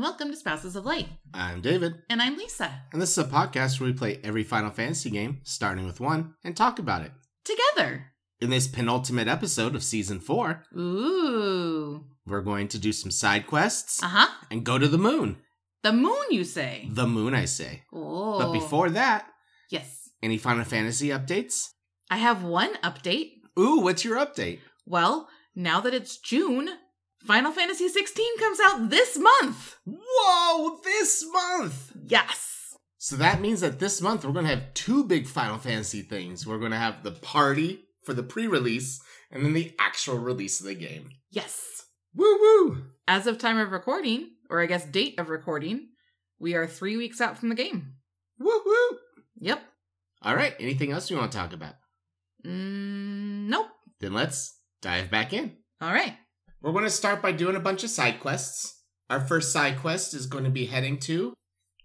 and welcome to Spouses of Light. I'm David, And I'm Lisa. and this is a podcast where we play every Final Fantasy game, starting with one, and talk about it. Together. In this penultimate episode of Season 4, Ooh. we're going to do some side quests Uh huh. and go to the moon. The moon, you say? The moon, I say. Oh. But before that, Yes. any Final Fantasy updates? I have one update. Ooh, what's your update? Well, now that it's June, Final Fantasy 16 comes out this month. Whoa, this month! Yes. So that means that this month we're going to have two big Final Fantasy things. We're going to have the party for the pre release, and then the actual release of the game. Yes. Woo woo! As of time of recording, or I guess date of recording, we are three weeks out from the game. Woo woo! Yep. All right, anything else you want to talk about? Mm, nope. Then let's dive back in. All right. We're going to start by doing a bunch of side quests. Our first side quest is going to be heading to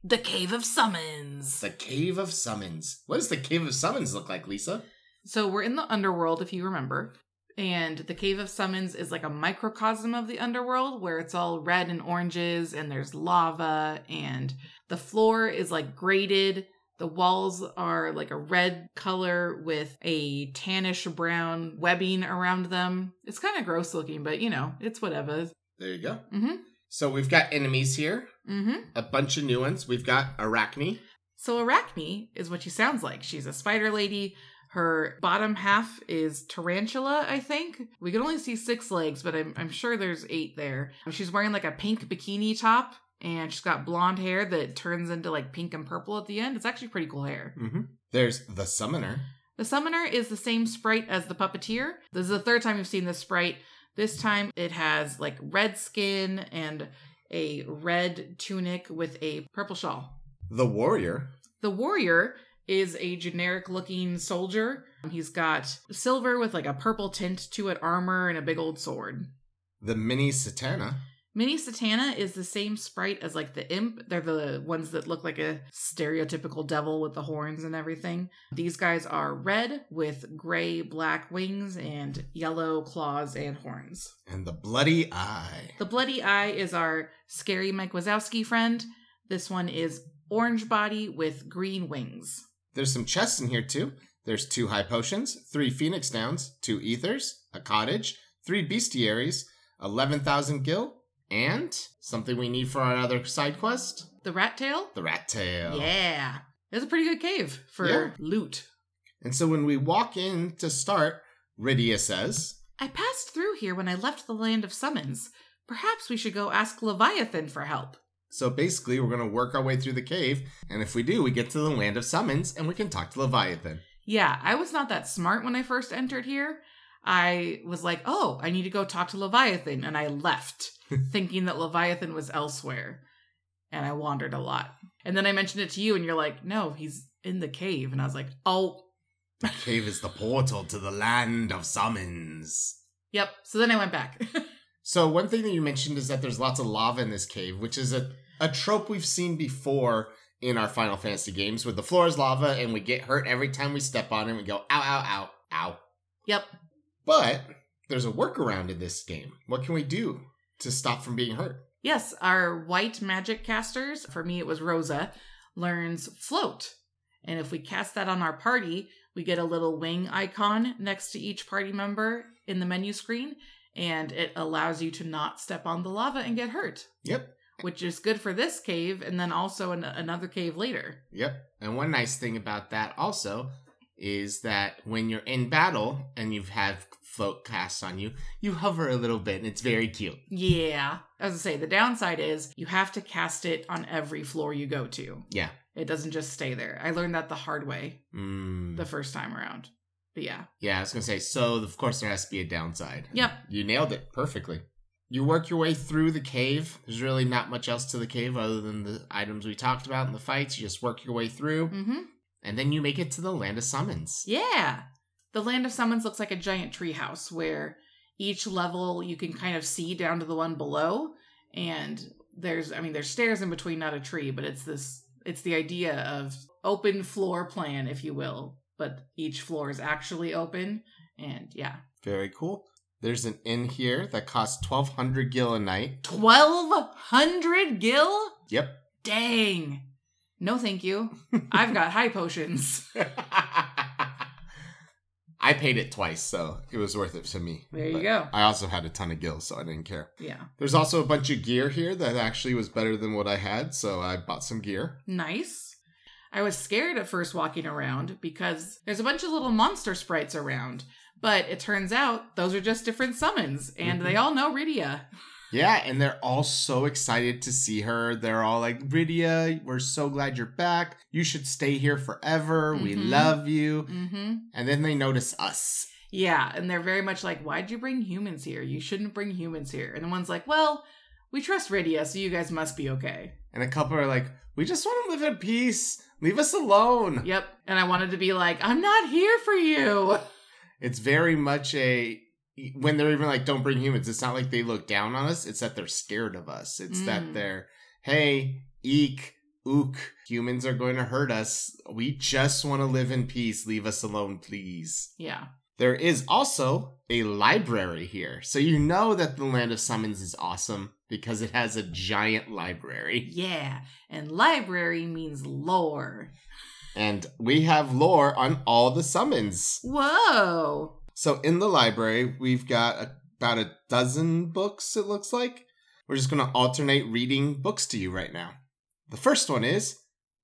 The Cave of Summons. the Cave of Summons. What does the Cave of Summons look like, Lisa? So we're in the underworld, if you remember. And the Cave of Summons is like a microcosm of the underworld where it's all red and oranges and there's lava and the floor is like grated. The walls are like a red color with a tannish brown webbing around them. It's kind of gross looking, but you know, it's whatever. There you go. Mm So we've got enemies here, hmm. Mm hmm. a bunch of new ones. We've got Arachne. So Arachne is what she sounds like. She's a spider lady. Her bottom half is tarantula, I think. We can only see six legs, but I'm, I'm sure there's eight there. She's wearing like a pink bikini top, and she's got blonde hair that turns into like pink and purple at the end. It's actually pretty cool hair. Mm-hmm. There's the Summoner. The summoner is the same sprite as the puppeteer. This is the third time we've seen this sprite. This time it has like red skin and a red tunic with a purple shawl. The Warrior. The warrior is a generic looking soldier. He's got silver with like a purple tint to it, armor, and a big old sword. The Mini Satana. Mini Satana is the same sprite as like the imp. They're the ones that look like a stereotypical devil with the horns and everything. These guys are red with gray black wings and yellow claws and horns. And the Bloody Eye. The bloody eye is our scary Mike Wazowski friend. This one is orange body with green wings. There's some chests in here too. There's two high potions, three phoenix downs, two ethers, a cottage, three bestiaries, 11,000 gil, and something we need for our other side quest The rat tail? the rat tail. Yeah. It's a pretty good cave for Yeah. loot. And so when we walk in to start, Rydia says, I passed through here when I left the land of summons. Perhaps we should go ask Leviathan for help. so basically we're going to work our way through the cave, and if we do, we get to the land of summons and we can talk to Leviathan. Yeah, I was not that smart when I first entered here. I was like, oh, I need to go talk to Leviathan. And I left, thinking that Leviathan was elsewhere. And I wandered a lot. And then I mentioned it to you, and you're like, no, he's in the cave. And I was like, oh, The cave is the portal to the land of summons. yep. So then I went back. So one thing that you mentioned is that there's lots of lava in this cave, which is a, a trope we've seen before in our Final Fantasy games, where the floor is lava and we get hurt every time we step on it and we go, ow, ow, ow, ow. yep. But there's a workaround in this game. What can we do to stop from being hurt? Yes, our white magic casters, for me it was Rosa, learns float. And if we cast that on our party, we get a little wing icon next to each party member in the menu screen, and it allows you to not step on the lava and get hurt, Yep. which is good for this cave and then also in another cave later. Yep. And one nice thing about that also is that when you're in battle and you have float cast on you, you hover a little bit and it's very cute. Yeah. As I say, the downside is you have to cast it on every floor you go to. Yeah. It doesn't just stay there. I learned that the hard way Mm. the first time around. But yeah. Yeah, I was gonna say. So of course there has to be a downside. Yep. You nailed it perfectly. You work your way through the cave. There's really not much else to the cave other than the items we talked about in the fights. You just work your way through, Mm-hmm. and then you make it to the land of summons. Yeah. The Land of Summons looks like a giant treehouse where each level you can kind of see down to the one below. And there's, I mean, there's stairs in between, not a tree, but it's this, it's the idea of open floor plan, if you will. But each floor is actually open. And yeah. Very cool. There's an inn here that costs 1200 gil a night. 1200 gil? Yep. Dang. No, thank you. I've got high potions. I paid it twice, so it was worth it to me. There you But go. I also had a ton of gills, so I didn't care. Yeah. There's also a bunch of gear here that actually was better than what I had, so I bought some gear. Nice. I was scared at first walking around because there's a bunch of little monster sprites around, but it turns out those are just different summons, and they mm-hmm. all know Rydia. Yeah, and they're all so excited to see her. They're all like, Rydia, we're so glad you're back. You should stay here forever. We Mhm. love you. Mm-hmm. And then they notice us. Yeah, and they're very much like, why'd you bring humans here? You shouldn't bring humans here. And the one's like, well, we trust Rydia, so you guys must be okay. And a couple are like, we just want to live in peace. Leave us alone. Yep. And I wanted to be like, I'm not here for you. It's very much a when they're even like, don't bring humans, it's not like they look down on us. It's that they're scared of us. It's that Mm. they're, hey, eek, ook, humans are going to hurt us. We just want to live in peace. Leave us alone, please. Yeah. There is also a library here. So you know that the Land of Summons is awesome because it has a giant library. Yeah. And library means lore. And we have lore on all the summons. Whoa. So in the library, we've got about a dozen books, it looks like. We're just going to alternate reading books to you right now. The first one is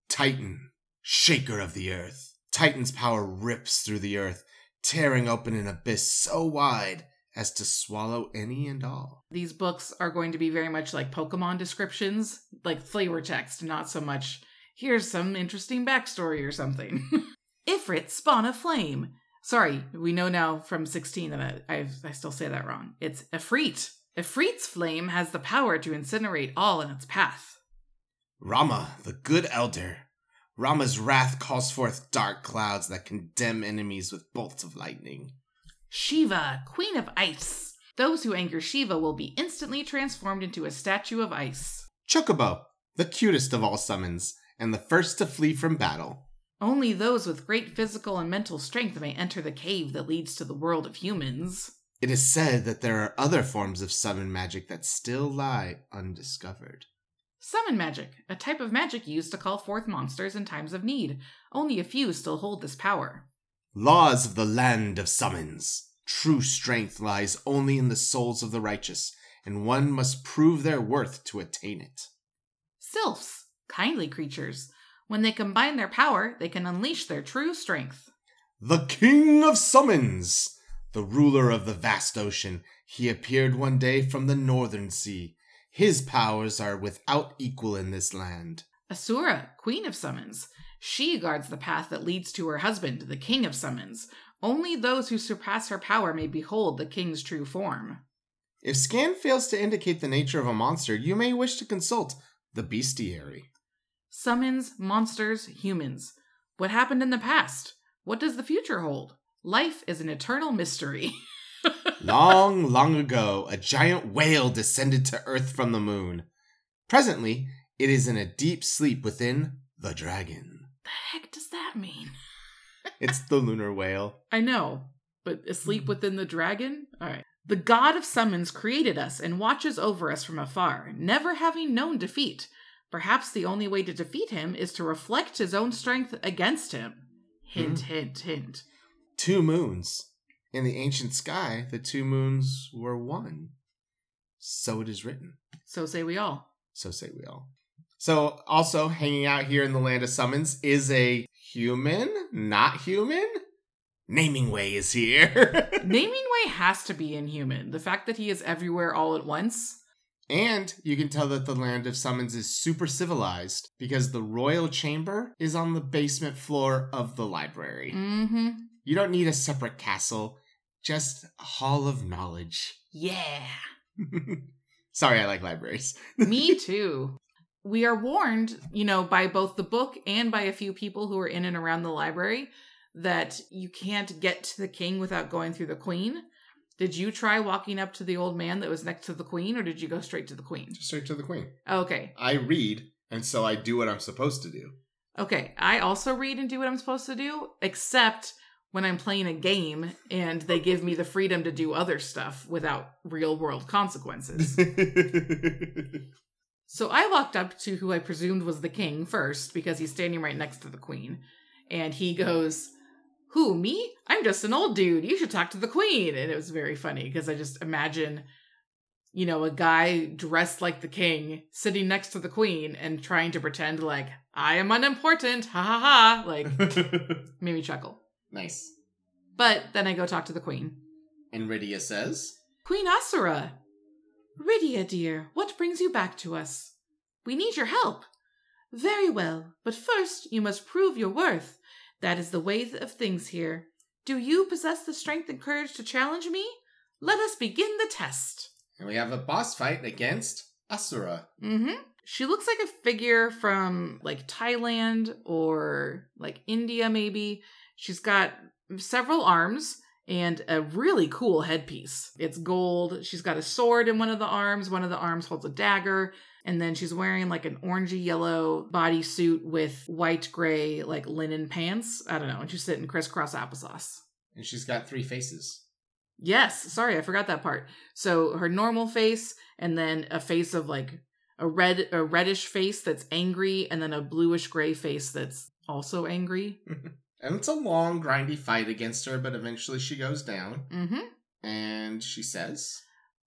Titan, Shaker of the Earth. Titan's power rips through the earth, tearing open an abyss so wide as to swallow any and all. These books are going to be very much like Pokemon descriptions, like flavor text, not so much, here's some interesting backstory or something. Ifrit, spawn a flame. Sorry, we know now from 16 that I, I've, I still say that wrong. It's Ifrit. Ifrit's flame has the power to incinerate all in its path. Rama, the good elder. Rama's wrath calls forth dark clouds that condemn enemies with bolts of lightning. Shiva, queen of ice. Those who anger Shiva will be instantly transformed into a statue of ice. Chocobo, the cutest of all summons, and the first to flee from battle. Only those with great physical and mental strength may enter the cave that leads to the world of humans. It is said that there are other forms of summon magic that still lie undiscovered. Summon magic, a type of magic used to call forth monsters in times of need. Only a few still hold this power. Laws of the land of summons. True strength lies only in the souls of the righteous, and one must prove their worth to attain it. Sylphs, kindly creatures. When they combine their power, they can unleash their true strength. The King of Summons! The ruler of the vast ocean, he appeared one day from the northern sea. His powers are without equal in this land. Asura, queen of summons. She guards the path that leads to her husband, the king of summons. Only those who surpass her power may behold the king's true form. If scan fails to indicate the nature of a monster, you may wish to consult the bestiary. Summons, monsters, humans. What happened in the past? What does the future hold? Life is an eternal mystery. long, long ago, a giant whale descended to Earth from the moon. Presently, it is in a deep sleep within the dragon. the heck does that mean? It's the lunar whale. I know, but asleep hmm. within the dragon? Alright. The god of summons created us and watches over us from afar, never having known defeat. Perhaps the only way to defeat him is to reflect his own strength against him. Hint, Hmm. hint, hint. Two moons. In the ancient sky, the two moons were one. So it is written. So say we all. So say we all. So, also hanging out here in the land of summons is a human, not human. Naming Way is here. Naming Way has to be inhuman. The fact that he is everywhere all at once. And you can tell that the land of summons is super civilized because the royal chamber is on the basement floor of the library. Mm-hmm. You don't need a separate castle, just a hall of knowledge. Yeah. Sorry, I like libraries. Me too. We are warned, you know, by both the book and by a few people who are in and around the library that you can't get to the king without going through the queen. Did you try walking up to the old man that was next to the queen, or did you go straight to the queen? Straight to the queen. Okay. I read, and so I do what I'm supposed to do. Okay. I also read and do what I'm supposed to do, except when I'm playing a game and they give me the freedom to do other stuff without real world consequences. So I walked up to who I presumed was the king first because he's standing right next to the queen. And he goes, Who, me? I'm just an old dude. You should talk to the queen. And it was very funny because I just imagine, you know, a guy dressed like the king sitting next to the queen and trying to pretend like, I am unimportant. Ha ha ha. Like, made me chuckle. nice. But then I go talk to the queen. And Rydia says, Queen Asura! Rydia, dear, what brings you back to us? We need your help. Very well, but first you must prove your worth. That is the way of things here. Do you possess the strength and courage to challenge me? Let us begin the test. and we have a boss fight against Asura. Mm-hmm. She looks like a figure from like Thailand or like India, maybe. She's got several arms and a really cool headpiece. It's gold. She's got a sword in one of the arms. One of the arms holds a dagger. And then she's wearing like an orangey yellow bodysuit with white gray like linen pants. I don't know. And she's sitting crisscross applesauce. And she's got three faces. Yes, sorry, I forgot that part. So her normal face, and then a face of like a red, a reddish face that's angry, and then a bluish gray face that's also angry. And it's a long, grindy fight against her, but eventually she goes down. Mm-hmm. And she says,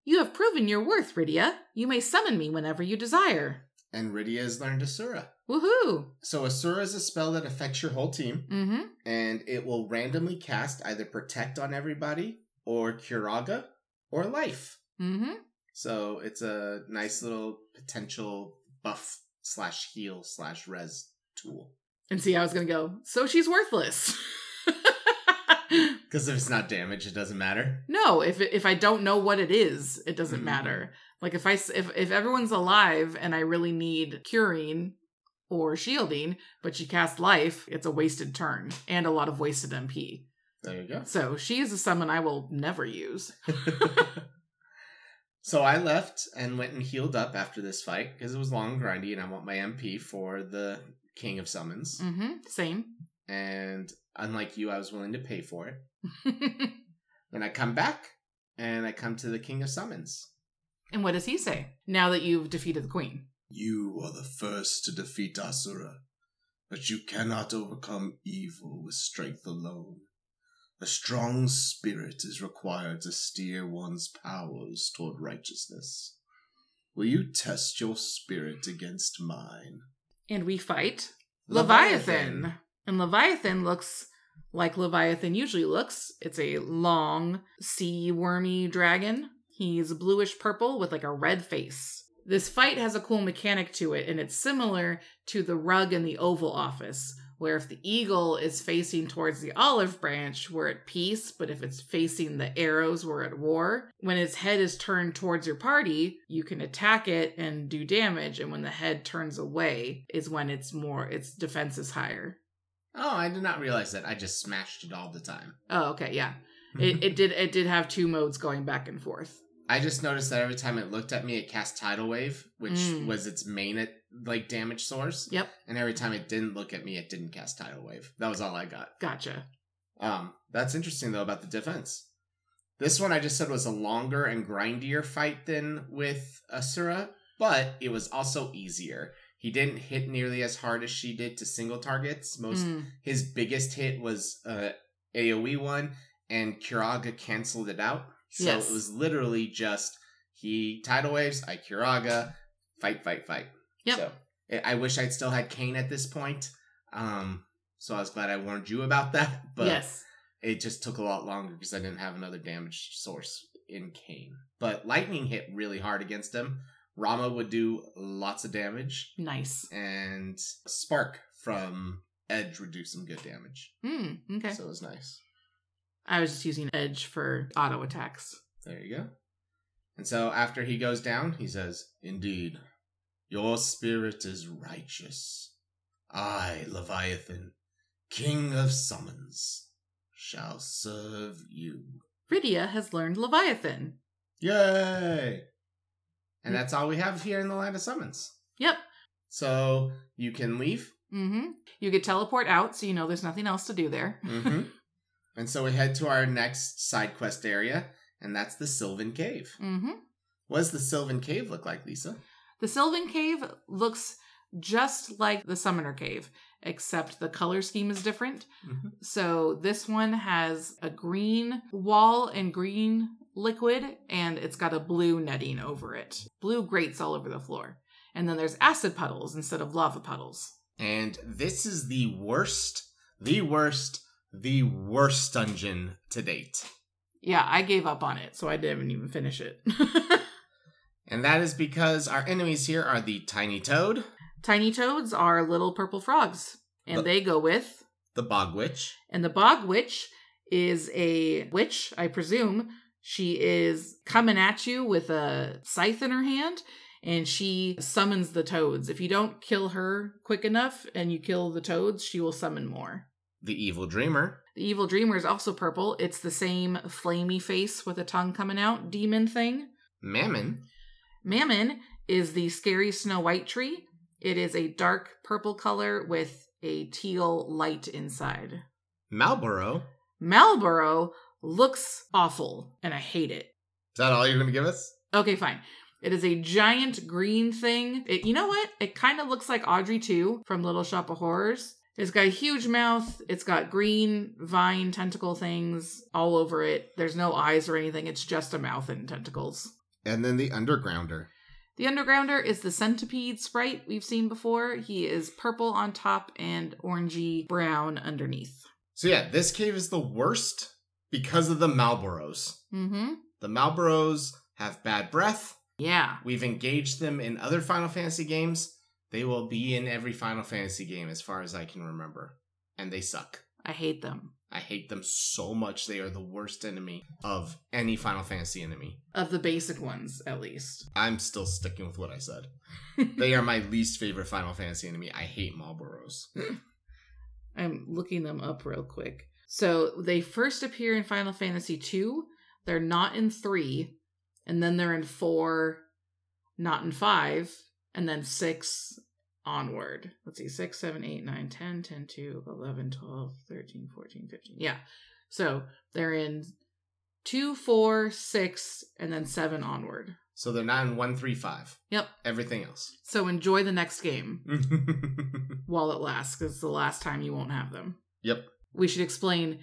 You have proven your worth, Rydia. You may summon me whenever you desire. and Rydia has learned Asura. Woohoo! So Asura is a spell that affects your whole team, Mm-hmm. and it will randomly cast either Protect on everybody, or Curaga, or Life. Mm-hmm. So it's a nice little potential buff slash heal slash res tool. And see, I was gonna go. So she's worthless. Because if it's not damage, it doesn't matter. no, if if I don't know what it is, it doesn't Mhm. matter. Like if I if if everyone's alive and I really need curing or shielding, but she casts life, it's a wasted turn and a lot of wasted MP. There you go. So she is a summon I will never use. so I left and went and healed up after this fight because it was long and grindy, and I want my MP for the King of Summons. Mm-hmm. Same. And unlike you, I was willing to pay for it. Then I come back and I come to the King of Summons. and what does he say now that you've defeated the queen? You are the first to defeat Asura, but you cannot overcome evil with strength alone. A strong spirit is required to steer one's powers toward righteousness. Will you test your spirit against mine? And we fight Leviathan. And Leviathan looks like Leviathan usually looks. It's a long, sea wormy dragon. He's bluish purple with like a red face. This fight has a cool mechanic to it, and it's similar to the rug in the Oval Office, where if the eagle is facing towards the olive branch, we're at peace, but if it's facing the arrows, we're at war. When its head is turned towards your party, you can attack it and do damage, and when the head turns away, is when it's more, its defense is higher. Oh, I did not realize that. I just smashed it all the time. Oh, okay, yeah. It, it did it did have two modes going back and forth. I just noticed that every time it looked at me, it cast Tidal Wave, which Mm. was its main uh, like damage source. Yep, And every time it didn't look at me, it didn't cast Tidal Wave. That was all I got. gotcha. Um, that's interesting though about the defense. This one I just said was a longer and grindier fight than with Asura, but it was also easier. He didn't hit nearly as hard as she did to single targets. Most Mm, his biggest hit was uh AoE one, and Curaga canceled it out. So Yes. it was literally just he tidal waves, I Curaga, fight, fight, fight. Yep. So I- I wish I'd still had Kain at this point. Um, so I was glad I warned you about that. But yes. it just took a lot longer because I didn't have another damage source in Kain. But lightning hit really hard against him. Rama would do lots of damage, Nice. and Spark from Edge would do some good damage. Mm, okay. So it was nice. I was just using edge for auto attacks. There you go. And so after he goes down, he says, Indeed, your spirit is righteous. I, Leviathan, King of Summons, shall serve you. Rydia has learned Leviathan. Yay! And that's all we have here in the Land of Summons. Yep. So you can leave. Mm-hmm. You could teleport out, so you know there's nothing else to do there. hmm and so we head to our next side quest area, and that's the Sylvan Cave. Mm-hmm. What does the Sylvan Cave look like, Lisa? The Sylvan Cave looks just like the Summoner Cave, except the color scheme is different. Mhm. So this one has a green wall and green liquid, and it's got a blue netting over it. Blue grates all over the floor. And then there's acid puddles instead of lava puddles. And this is the worst, the worst, the worst dungeon to date. Yeah, I gave up on it, so I didn't even finish it. And that is because our enemies here are the tiny toad, Tiny toads are little purple frogs, and But- they go with. the bog witch, And the bog witch is a witch, I presume. She is coming at you with a scythe in her hand, and she summons the toads. If you don't kill her quick enough and you kill the toads, she will summon more. the evil dreamer, The evil dreamer is also purple. It's the same flamey face with a tongue coming out demon thing. Mammon, Mammon is the scary Snow White tree. It is a dark purple color with a teal light inside. Malboro. Is Malboro looks awful and I hate it. Is that all you're going to give us? Okay, fine. It is a giant green thing. It, you know what? It kind of looks like Audrey 2 from Little Shop of Horrors. It's got a huge mouth. It's got green vine tentacle things all over it. There's no eyes or anything. It's just a mouth and tentacles. And then the undergrounder. The Undergrounder is the centipede sprite we've seen before. He is purple on top and orangey brown underneath. So yeah, this cave is the worst because of the Malboros. Mm-hmm. The Malboros have bad breath. Yeah. We've engaged them in other Final Fantasy games. They will be in every Final Fantasy game as far as I can remember. And they suck. I hate them. I hate them so much. They are the worst enemy of any Final Fantasy enemy. Of the basic ones, at least. I'm still sticking with what I said. they are my least favorite Final Fantasy enemy. I hate Malboros. I'm looking them up real quick. So they first appear in Final Fantasy II. They're not in 3. And then they're in 4, not in 5. And then 6 onward. Let's see 6, 7, 8, 9, 10, 10, 2, 11, 12, 13, 14, 15. Yeah. So they're in 2, 4, 6, and then 7 onward. So they're not in 135. Yep. Everything else. So enjoy the next game while it lasts, because the last time you won't have them. yep. We should explain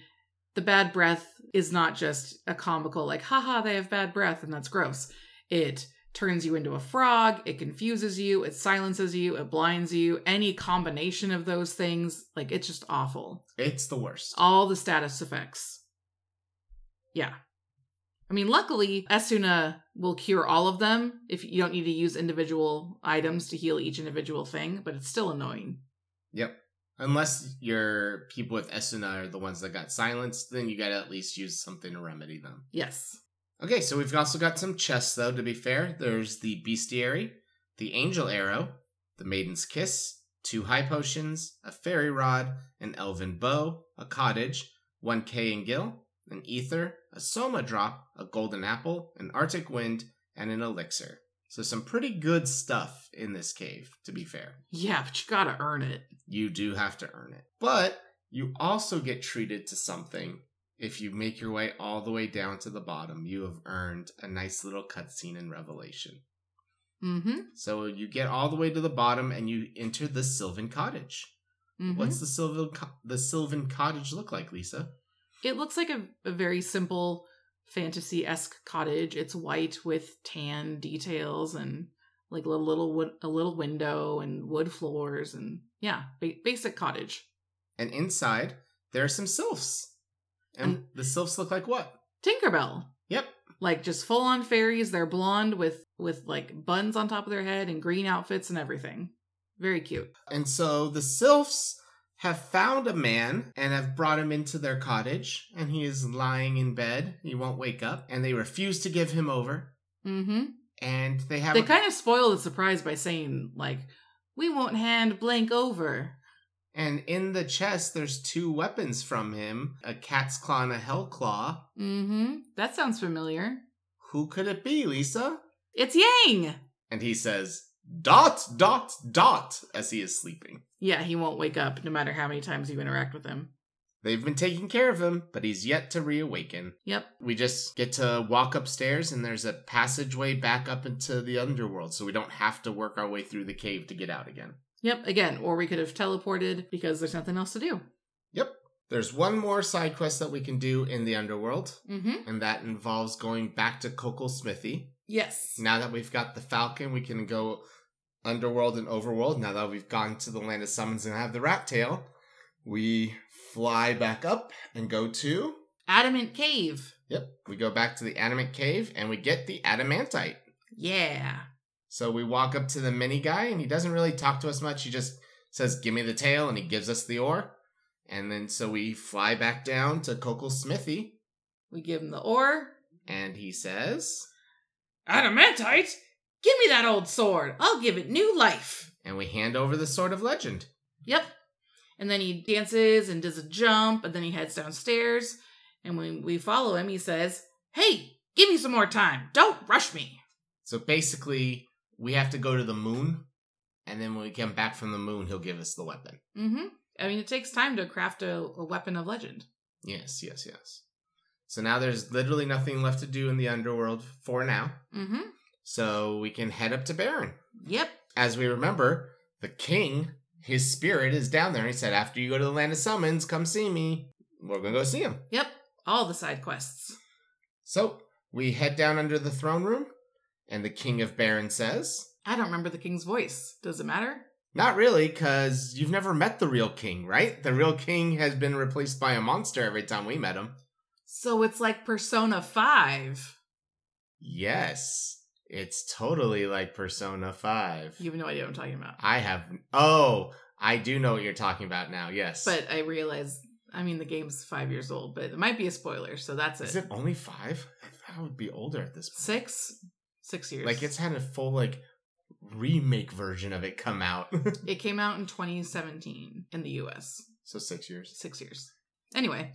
the bad breath is not just a comical like haha they have bad breath and that's gross. It turns you into a frog it confuses you it silences you it blinds you any combination of those things like it's just awful. It's the worst. all the status effects. Yeah. I mean luckily esuna will cure all of them if you don't need to use individual items to heal each individual thing but it's still annoying. Yep. Unless your people with Esuna are the ones that got silenced, then you gotta at least use something to remedy them. yes Okay, so we've also got some chests, though, to be fair. There's the Bestiary, the Angel Arrow, the Maiden's Kiss, two High Potions, a Fairy Rod, an Elven Bow, a Cottage, one K and Gill, an Ether, a Soma Drop, a Golden Apple, an Arctic Wind, and an Elixir. So some pretty good stuff in this cave, to be fair. yeah but you gotta earn it You do have to earn it. But you also get treated to something if you make your way all the way down to the bottom. You have earned a nice little cutscene in Revelation. mm-hmm, So you get all the way to the bottom and you enter the Sylvan Cottage. mm-hmm. What's the Sylvan the Sylvan Cottage look like, Lisa? It looks like a, a very simple fantasy esque cottage. It's white with tan details and like a little wood, a little window and wood floors and yeah, ba- basic cottage. And inside there are some sylphs. And And- the sylphs look like what? Tinkerbell, Yep. like just full on fairies. They're blonde with with like buns on top of their head and green outfits and everything. Very cute. And so the sylphs have found a man and have brought him into their cottage, and he is lying in bed. He won't wake up, and they refuse to give him over. Mm-hmm. And they have They a- kind of spoil the surprise by saying like, "We won't hand blank over." and in the chest there's two weapons from him, a cat's claw and a hell claw. Mm-hmm. That sounds familiar. Who could it be, Lisa? It's Yang. And he says, dot, dot, dot, as he is sleeping. Yeah, he won't wake up no matter how many times you interact with him. They've been taking care of him, but he's yet to reawaken. Yep. We just get to walk upstairs, and there's a passageway back up into the underworld, so we don't have to work our way through the cave to get out again. Yep. Again, or we could have teleported because there's nothing else to do. Yep. There's one more side quest that we can do in the underworld, Mm-hmm. and that involves going back to Kokkol Smithy. Yes. Now that we've got the Falcon, we can go underworld and overworld. Now that we've gone to the land of summons and have the rat tail, we fly back up and go to. Adamant cave. Yep, we go back to the Adamant Cave and we get the Adamantite. Yeah. So we walk up to the mini guy and he doesn't really talk to us much. He just says, Give me the tail, and he gives us the ore. And then so we fly back down to Kokkol Smithy We give him the ore. and he says, Adamantite? Give me that old sword. I'll give it new life. and we hand over the Sword of Legend. Yep. And then he dances and does a jump, and then he heads downstairs. And when we follow him, he says, Hey, give me some more time. Don't rush me. So basically, we have to go to the moon, and then when we come back from the moon, he'll give us the weapon. Mm-hmm. I mean, it takes time to craft a, a weapon of legend. Yes, yes, yes. So now there's literally nothing left to do in the underworld for now. Mm-hmm. So we can head up to Baron. Yep. As we remember, the king, his spirit is down there. He said, after you go to the land of summons, come see me. We're going to go see him. Yep. All the side quests. So we head down under the throne room, and the king of Baron says, I don't remember the king's voice. Does it matter? Not really, because you've never met the real king, right? The real king has been replaced by a monster every time we met him. So it's like Persona 5. Yes, it's totally like Persona 5. You have no idea what I'm talking about. I have. Oh, I do know what you're talking about now, yes. But I realize, I mean, the game's five years old, but it might be a spoiler, so that's it. Is it only five? I would be older at this point. Six? Six years. Like, it's had a full, like, remake version of it come out. It came out in 2017 in the US. so six years. Six years. Anyway.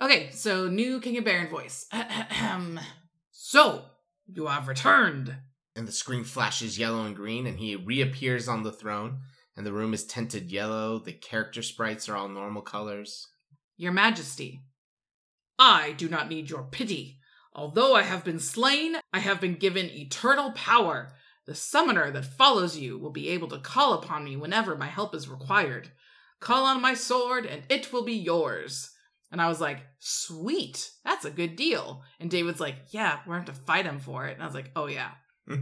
Okay, so new King of Baron voice. so, you have returned. And the screen flashes yellow and green, and he reappears on the throne. And the room is tinted yellow. The character sprites are all normal colors. Your Majesty, I do not need your pity. Although I have been slain, I have been given eternal power. The summoner that follows you will be able to call upon me whenever my help is required. Call on my sword, and it will be yours. And I was like, sweet, that's a good deal. And David's like, yeah, we're going to have to fight him for it. And I was like, oh yeah.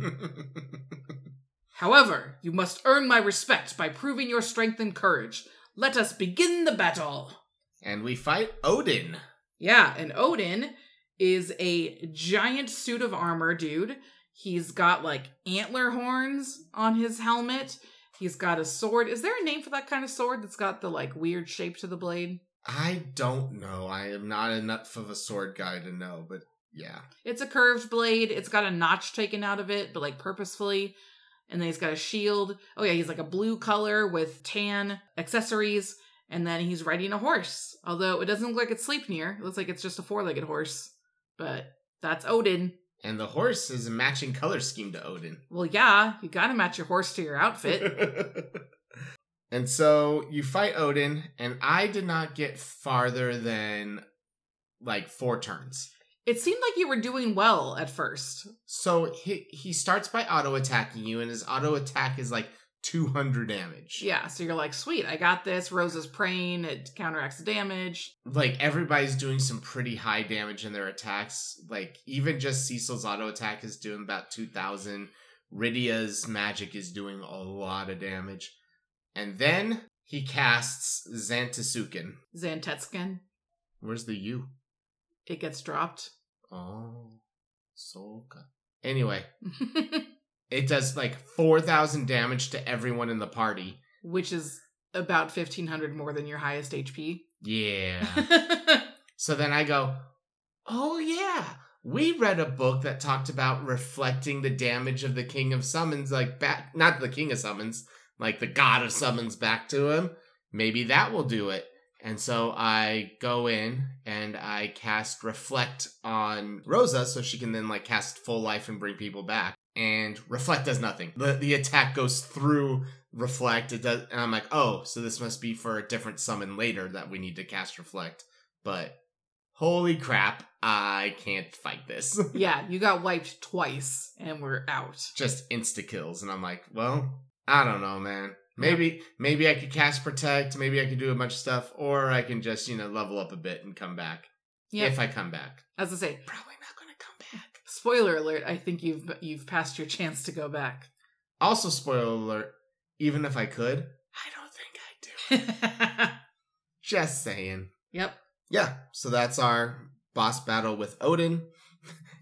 However, you must earn my respect by proving your strength and courage. Let us begin the battle. and we fight Odin. Yeah, and Odin is a giant suit of armor dude. He's got like antler horns on his helmet. He's got a sword. Is there a name for that kind of sword that's got the like weird shape to the blade? I don't know. I am not enough of a sword guy to know, but yeah. It's a curved blade. It's got a notch taken out of it, but like purposefully. And then he's got a shield. Oh yeah, he's like a blue color with tan accessories. And then he's riding a horse. Although it doesn't look like it's Sleipnir. It looks like it's just a four-legged horse. But that's Odin. And the horse is a matching color scheme to Odin. Well, yeah, you gotta match your horse to your outfit. and so you fight Odin, and I did not get farther than like four turns. it seemed like you were doing well at first. So he he starts by auto attacking you, and his auto attack is like 200 damage. Yeah, so you're like, sweet, I got this. Rosa's praying, it counteracts the damage. Like everybody's doing some pretty high damage in their attacks. Like even just Cecil's auto attack is doing about 2000. Rydia's magic is doing a lot of damage. And then he casts Zantetsuken. Xantetskin, Where's the U? it gets dropped. Oh, Soka. Anyway, it does like 4,000 damage to everyone in the party. Which is about 1500 more than your highest HP. Yeah. so then I go, oh yeah, we read a book that talked about reflecting the damage of the King of Summons, like back, not the King of Summons, like the God of Summons back to him. Maybe that will do it. And so I go in and I cast Reflect on Rosa so she can then like cast full life and bring people back. And Reflect does nothing. The the attack goes through Reflect. It does and I'm like, oh, so this must be for a different summon later that we need to cast Reflect. but holy crap, I can't fight this. Yeah, you got wiped twice and we're out. Just insta kills, and I'm like, well, I don't know, man. Maybe maybe I could cast protect, maybe I could do a bunch of stuff, or I can just, you know, level up a bit and come back. Yeah. If I come back. As I say, Probably not gonna come back. spoiler alert, I think you've you've passed your chance to go back. Also, spoiler alert, even if I could, I don't think I do. Just saying. yep. Yeah, so that's our boss battle with Odin.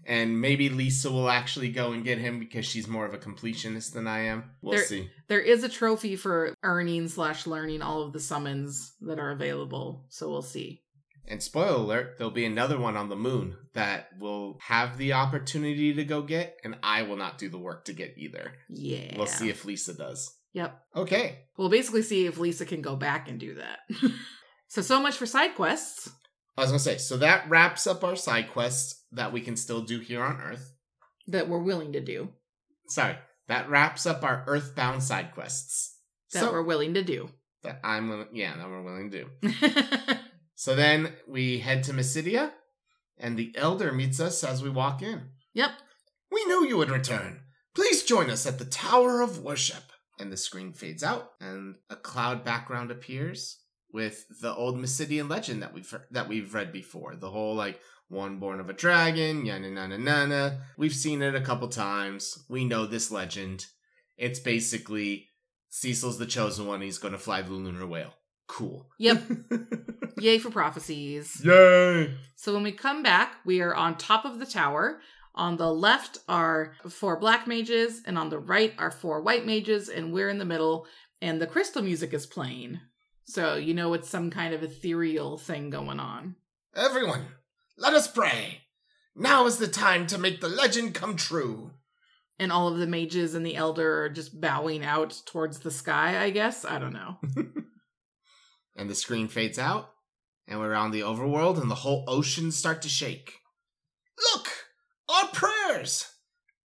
And maybe Lisa will actually go and get him because she's more of a completionist than I am. We'll There- see. There is a trophy for earning slash learning all of the summons that are available, so we'll see. And spoiler alert, there'll be another one on the moon that will have the opportunity to go get, and I will not do the work to get either. Yeah. We'll see if Lisa does. Yep. Okay. We'll basically see if Lisa can go back and do that. so so much for side quests. I was gonna say, so that wraps up our side quests that we can still do here on Earth. that we're willing to do. Sorry, that wraps up our Earthbound side quests. That so we're willing to do. that I'm willing, yeah, that we're willing to do. So then we head to Mysidia, and the Elder meets us as we walk in. yep. We knew you would return. Please join us at the Tower of Worship. And the screen fades out, and a cloud background appears with the old Mysidian legend that we've that we've read before. The whole like one born of a dragon, yana nana nana. We've seen it a couple times. We know this legend. It's basically Cecil's the chosen one. He's going to fly the lunar whale. Cool. Yep. Yay for prophecies. Yay! So when we come back, we are on top of the tower. On the left are four black mages, and on the right are four white mages, and we're in the middle, and the crystal music is playing. So you know it's some kind of ethereal thing going on. Everyone, let us pray. Now is the time to make the legend come true. And all of the mages and the elder are just bowing out towards the sky, I guess. I don't know. And the screen fades out, and we're on the overworld, and the whole ocean start to shake. Look, our prayers!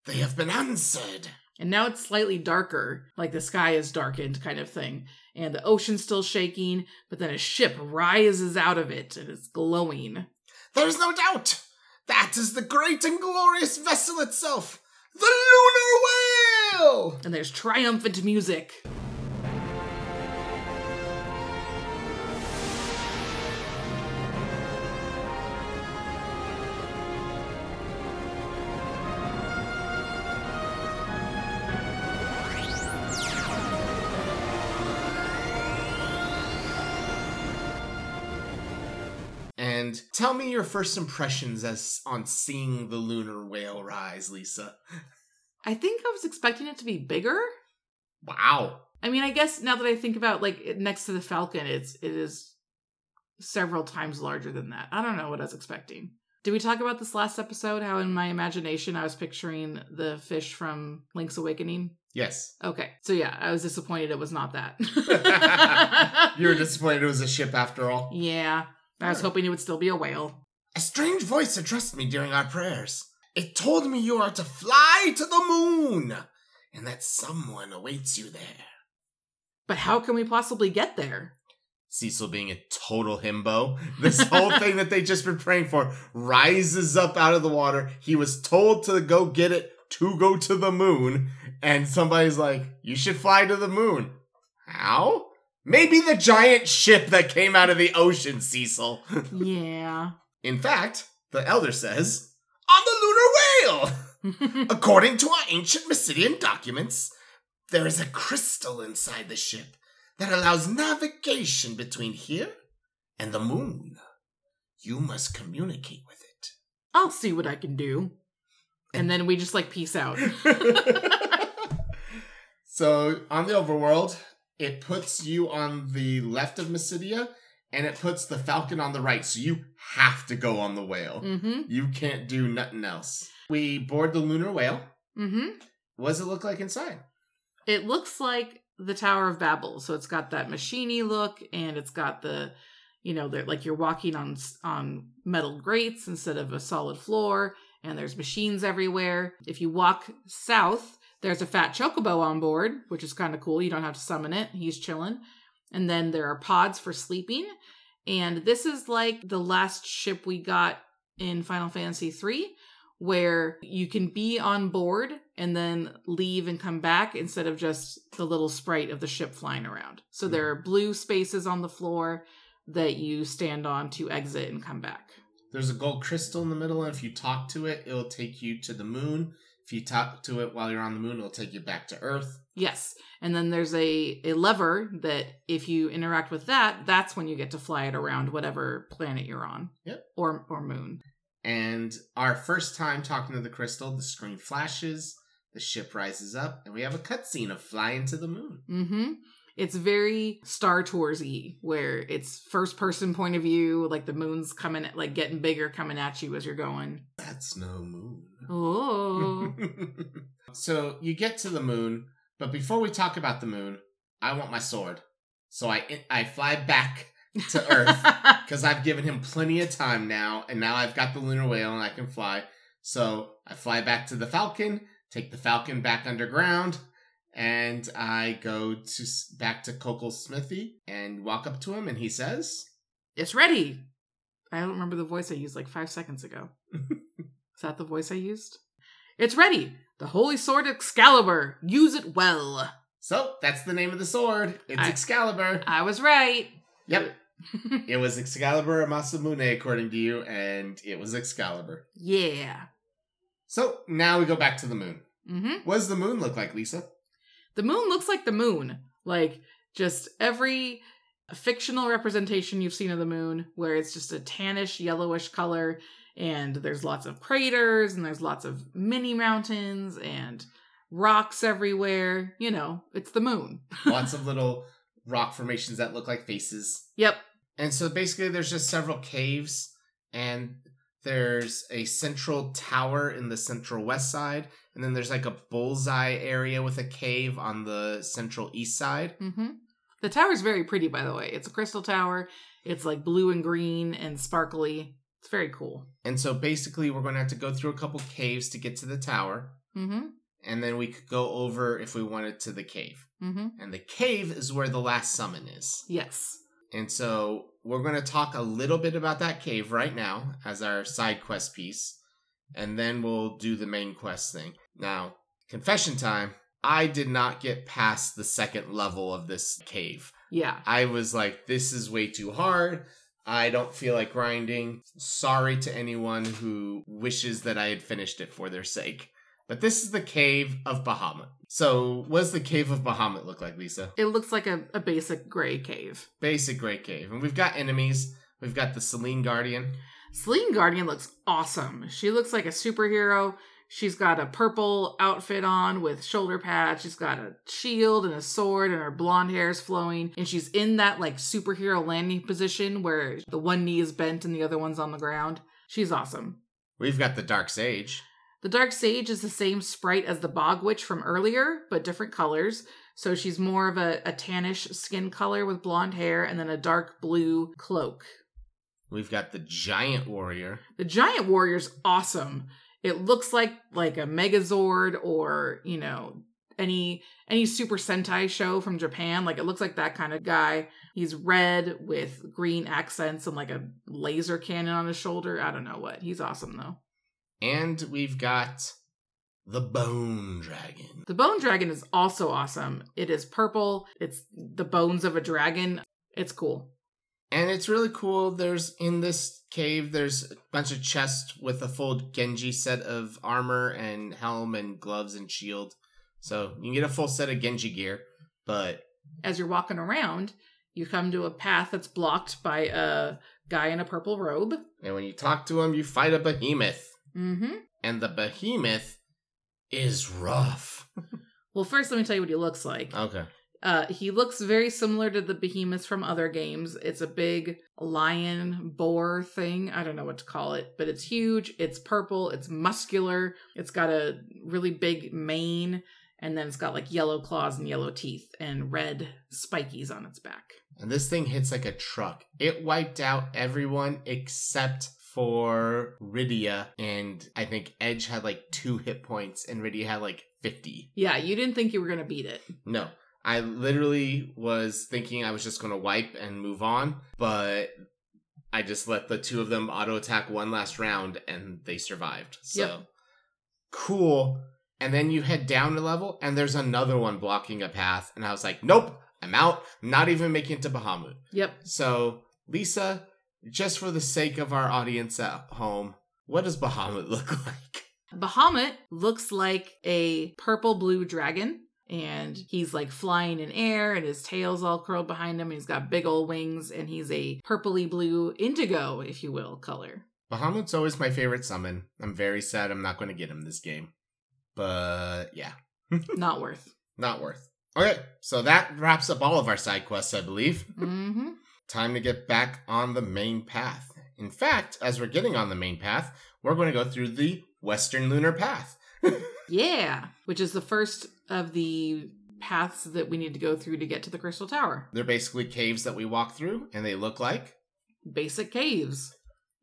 They have been answered. And now it's slightly darker, like the sky is darkened, kind of thing. And the ocean's still shaking, but then a ship rises out of it and it's glowing. There's no doubt. That is the great and glorious vessel itself, the Lunar Whale! And there's triumphant music. And tell me your first impressions as on seeing the lunar whale rise, Lisa. I think I was expecting it to be bigger. Wow. I mean, I guess now that I think about like next to the falcon, it's it is several times larger than that. I don't know what I was expecting. Did we talk about this last episode? How in my imagination I was picturing the fish from Link's Awakening? Yes. Okay, so yeah, I was disappointed it was not that. You were disappointed it was a ship after all. yeah, I was hoping it would still be a whale. A strange voice addressed me during our prayers. It told me you are to fly to the moon, and that someone awaits you there. But how can we possibly get there? Cecil being a total himbo. This whole thing that they just been praying for rises up out of the water. He was told to go get it to go to the moon, and somebody's like, You should fly to the moon. How? Maybe the giant ship that came out of the ocean, Cecil. Yeah. In fact, the elder says, On the lunar whale! According to our ancient Mysidian documents, there is a crystal inside the ship that allows navigation between here and the moon. You must communicate with it. I'll see what I can do. And then we just like peace out. so, on the overworld, it puts you on the left of Mysidia and it puts the falcon on the right. So, you have to go on the whale. mm-hmm. You can't do nothing else. We board the lunar whale. Mm-hmm. What does it look like inside? It looks like the Tower of Babil. So it's got that machiny look and it's got the, you know, like you're walking on on metal grates instead of a solid floor and there's machines everywhere. If you walk south, there's a fat chocobo on board, which is kind of cool. You don't have to summon it. He's chilling. And then there are pods for sleeping. And this is like the last ship we got in Final Fantasy III, where you can be on board and then leave and come back instead of just the little sprite of the ship flying around. So there are blue spaces on the floor that you stand on to exit and come back. There's a gold crystal in the middle, and if you talk to it, it'll take you to the moon. If you talk to it while you're on the moon, it'll take you back to Earth. Yes. And then there's a, a lever that if you interact with that, that's when you get to fly it around whatever planet you're on. Yep. Or or moon. And our first time talking to the crystal, the screen flashes, the ship rises up, and we have a cutscene of flying to the moon. Mm-hmm. It's very Star Tours y, where it's first person point of view, like the moon's coming, like getting bigger, coming at you as you're going. That's no moon. Oh, so you get to the moon, but before we talk about the moon, I want my sword. So I I fly back to Earth because I've given him plenty of time now, and now I've got the lunar whale and I can fly. So I fly back to the Falcon, take the Falcon back underground, and I go to back to Kokkol's smithy and walk up to him, and he says, it's ready. I don't remember the voice I used like five seconds ago. Is that the voice I used? It's ready. The holy sword Excalibur. Use it well. "So that's the name of the sword. It's I- Excalibur." I was right. Yep, it was Excalibur Masamune according to you, and it was Excalibur. yeah. So now we go back to the moon. Mm-hmm. What does the moon look like, Lisa? The moon looks like the moon. Like just every fictional representation you've seen of the moon, where it's just a tannish, yellowish color, and there's lots of craters, and there's lots of mini mountains, and rocks everywhere. You know, it's the moon. Lots of little rock formations that look like faces. Yep. And so basically, there's just several caves, and there's a central tower in the central west side, and then there's like a bullseye area with a cave on the central east side. hmm The tower's very pretty, by the way. It's a crystal tower. It's like blue and green and sparkly. It's very cool. And so basically, we're going to have to go through a couple caves to get to the tower, Mm-hmm. and then we could go over if we wanted to the cave. Mm-hmm. And the cave is where the last summon is. Yes. And so we're going to talk a little bit about that cave right now as our side quest piece, and then we'll do the main quest thing. Now, confession time. I did not get past the second level of this cave. Yeah. I was like, this is way too hard. I don't feel like grinding. Sorry to anyone who wishes that I had finished it for their sake. But this is the cave of Bahamut. So, what does the cave of Bahamut look like, Lisa? It looks like a, a basic gray cave. Basic gray Cave. And we've got enemies. We've got the Celine Guardian. Celine Guardian looks awesome. She looks like a superhero. She's got a purple outfit on with shoulder pads. She's got a shield and a sword, and her blonde hair is flowing. And she's in that like superhero landing position where the one knee is bent and the other one's on the ground. She's awesome. We've got the Dark Sage. The Dark Sage is the same sprite as the Bog Witch from earlier, but different colors. So she's more of a, a tannish skin color with blonde hair and then a dark blue cloak. We've got the Giant Warrior. The Giant Warrior's awesome. It looks like like a Megazord or, you know, any any Super Sentai show from Japan. Like it looks like that kind of guy. He's red with green accents and like a laser cannon on his shoulder. I don't know what. He's awesome though. And we've got the Bone Dragon. The Bone Dragon is also awesome. It is purple. It's the bones of a dragon. It's cool. And it's really cool. There's in this cave, there's a bunch of chests with a full Genji set of armor and helm and gloves and shield. So you can get a full set of Genji gear. But As you're walking around, you come to a path that's blocked by a guy in a purple robe. and when you talk to him, you fight a behemoth. Mm-hmm. And the behemoth is rough. Well, first, let me tell you what he looks like. Okay. Uh, he looks very similar to the behemoths from other games. It's a big lion boar thing. I don't know what to call it, but it's huge. It's purple. It's muscular. It's got a really big mane, and then it's got like yellow claws and yellow teeth and red spikies on its back. And this thing hits like a truck. It wiped out everyone except for Rydia. And I think Edge had like two hit points and Rydia had like 50. Yeah, you didn't think you were gonna beat it. No. I literally was thinking I was just going to wipe and move on, but I just let the two of them auto attack one last round and they survived. So Yep. cool. And then you head down a level and there's another one blocking a path. And I was like, nope, I'm out. I'm not even making it to Bahamut. Yep. So, Lisa, just for the sake of our audience at home, what does Bahamut look like? Bahamut looks like a purple blue dragon. And he's like flying in air, and his tail's all curled behind him. He's got big old wings, and he's a purpley blue indigo, if you will, color. Bahamut's always my favorite summon. I'm very sad I'm not going to get him this game. But yeah, Not worth. not worth. Okay, so that wraps up all of our side quests, I believe. hmm Time to get back on the main path. In fact, as we're getting on the main path, we're going to go through the Western Lunar Path. Yeah, which is the first of the paths that we need to go through to get to the Crystal Tower. They're basically caves that we walk through, and they look like Basic caves.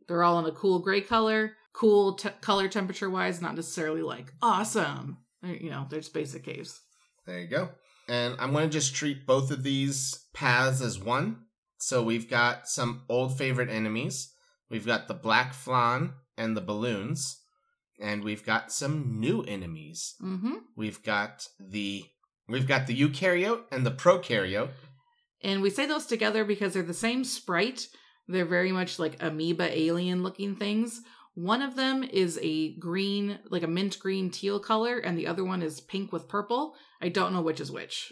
They're all in a cool gray color, cool t- color temperature wise, not necessarily like awesome. You know, they're just basic caves. There you go. And I'm going to just treat both of these paths as one. So we've got some old favorite enemies. We've got the Black Flan and the balloons. And we've got some new enemies. Mm-hmm. We've got the we've got the eukaryote and the prokaryote. And we say those together because they're the same sprite. They're very much like amoeba alien looking things. One of them is a green, like a mint green teal color, and the other one is pink with purple. I don't know which is which.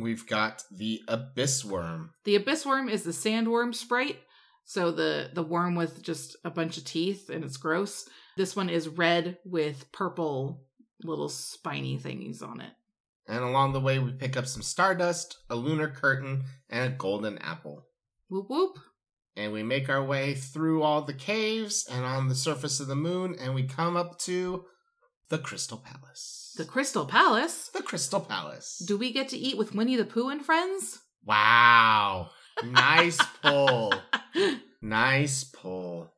We've got the abyss worm. The abyss worm is the sandworm sprite. So the the worm with just a bunch of teeth and it's gross. This one is red with purple little spiny thingies on it. And along the way we pick up some stardust, a lunar curtain, and a golden apple. Whoop whoop. and we make our way through all the caves and on the surface of the moon, and we come up to the Crystal Palace. The Crystal Palace. The Crystal Palace. Do we get to eat with Winnie the Pooh and friends? wow. Nice pull. Nice pull.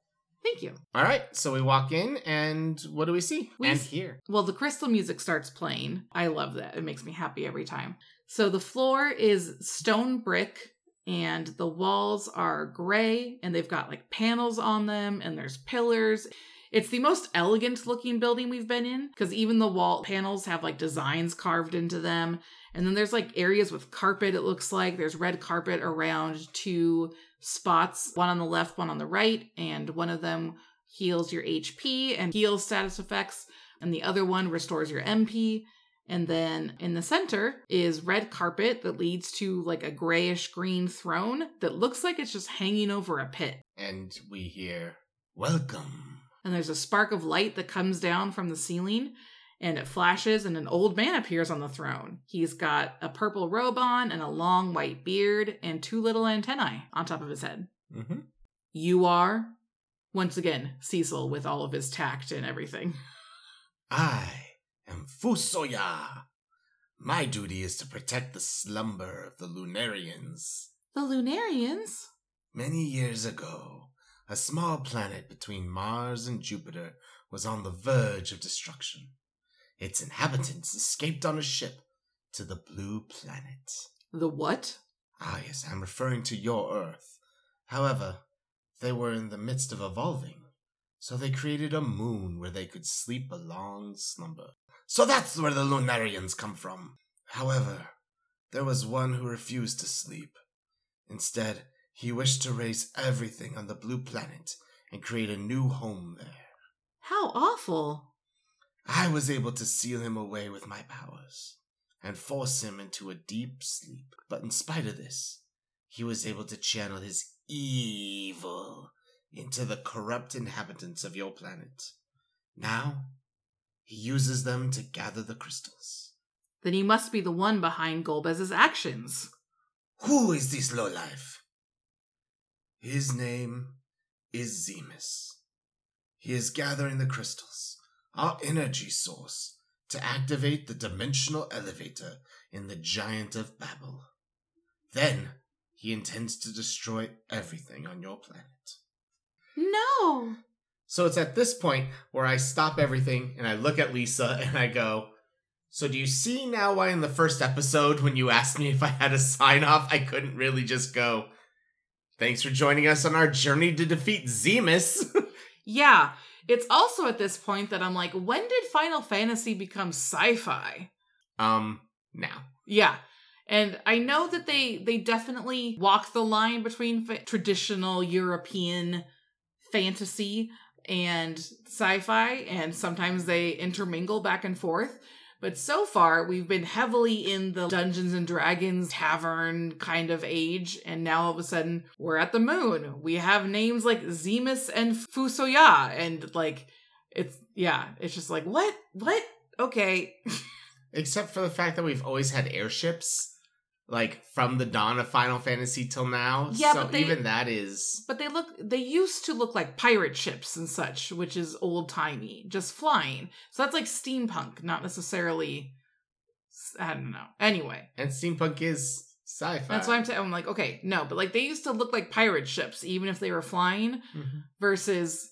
Thank you. All right, so we walk in, and what do we see? We and s- here. Well, the crystal music starts playing. I love that. It makes me happy every time. So the floor is stone brick and the walls are gray and they've got like panels on them and there's pillars. It's the most elegant looking building we've been in because even the wall panels have like designs carved into them. And then there's like areas with carpet, it looks like. There's red carpet around two spots, one on the left, one on the right, and one of them heals your HP and heals status effects, and the other one restores your MP. And then in the center is red carpet that leads to like a grayish green throne that looks like it's just hanging over a pit. And we hear, Welcome. And there's a spark of light that comes down from the ceiling and it flashes, and an old man appears on the throne. He's got a purple robe on and a long white beard and two little antennae on top of his head. hmm You are, once again, Cecil with all of his tact and everything. I am Fusoya. My duty is to protect the slumber of the Lunarians. The Lunarians? Many years ago, a small planet between Mars and Jupiter was on the verge of destruction. Its inhabitants escaped on a ship to the Blue Planet. The what? Ah, yes, I'm referring to your Earth. However, they were in the midst of evolving, so they created a moon where they could sleep a long slumber. So that's where the Lunarians come from. However, there was one who refused to sleep. Instead, he wished to raise everything on the Blue Planet and create a new home there. How awful. I was able to seal him away with my powers and force him into a deep sleep. But in spite of this, he was able to channel his evil into the corrupt inhabitants of your planet. Now, he uses them to gather the crystals. Then he must be the one behind Golbez's actions. Who is this lowlife? His name is Zemus. He is gathering the crystals, our energy source, to activate the dimensional elevator in the Giant of Babil. Then he intends to destroy everything on your planet. No. So it's at this point where I stop everything and I look at Lisa and I go, So do you see now why in the first episode when you asked me if I had a sign off, I couldn't really just go, Thanks for joining us on our journey to defeat Zemus. Yeah. It's also at this point that I'm like, when did Final Fantasy become sci-fi? um, now. Yeah. And I know that they they definitely walk the line between fa- traditional European fantasy and sci-fi and sometimes they intermingle back and forth. But so far we've been heavily in the Dungeons and Dragons tavern kind of age and now all of a sudden we're at the moon. We have names like Zemus and Fusoya and like it's yeah, it's just like what? What? Okay. Except for the fact that we've always had airships, like from the dawn of Final Fantasy till now. Yeah, so but they- even that is But they look they used to look like pirate ships and such, which is old timey, just flying. So that's like steampunk, not necessarily I don't know. Anyway, and steampunk is sci-fi. that's why I'm saying I'm like, okay, no, but like they used to look like pirate ships, even if they were flying, Mhm. versus,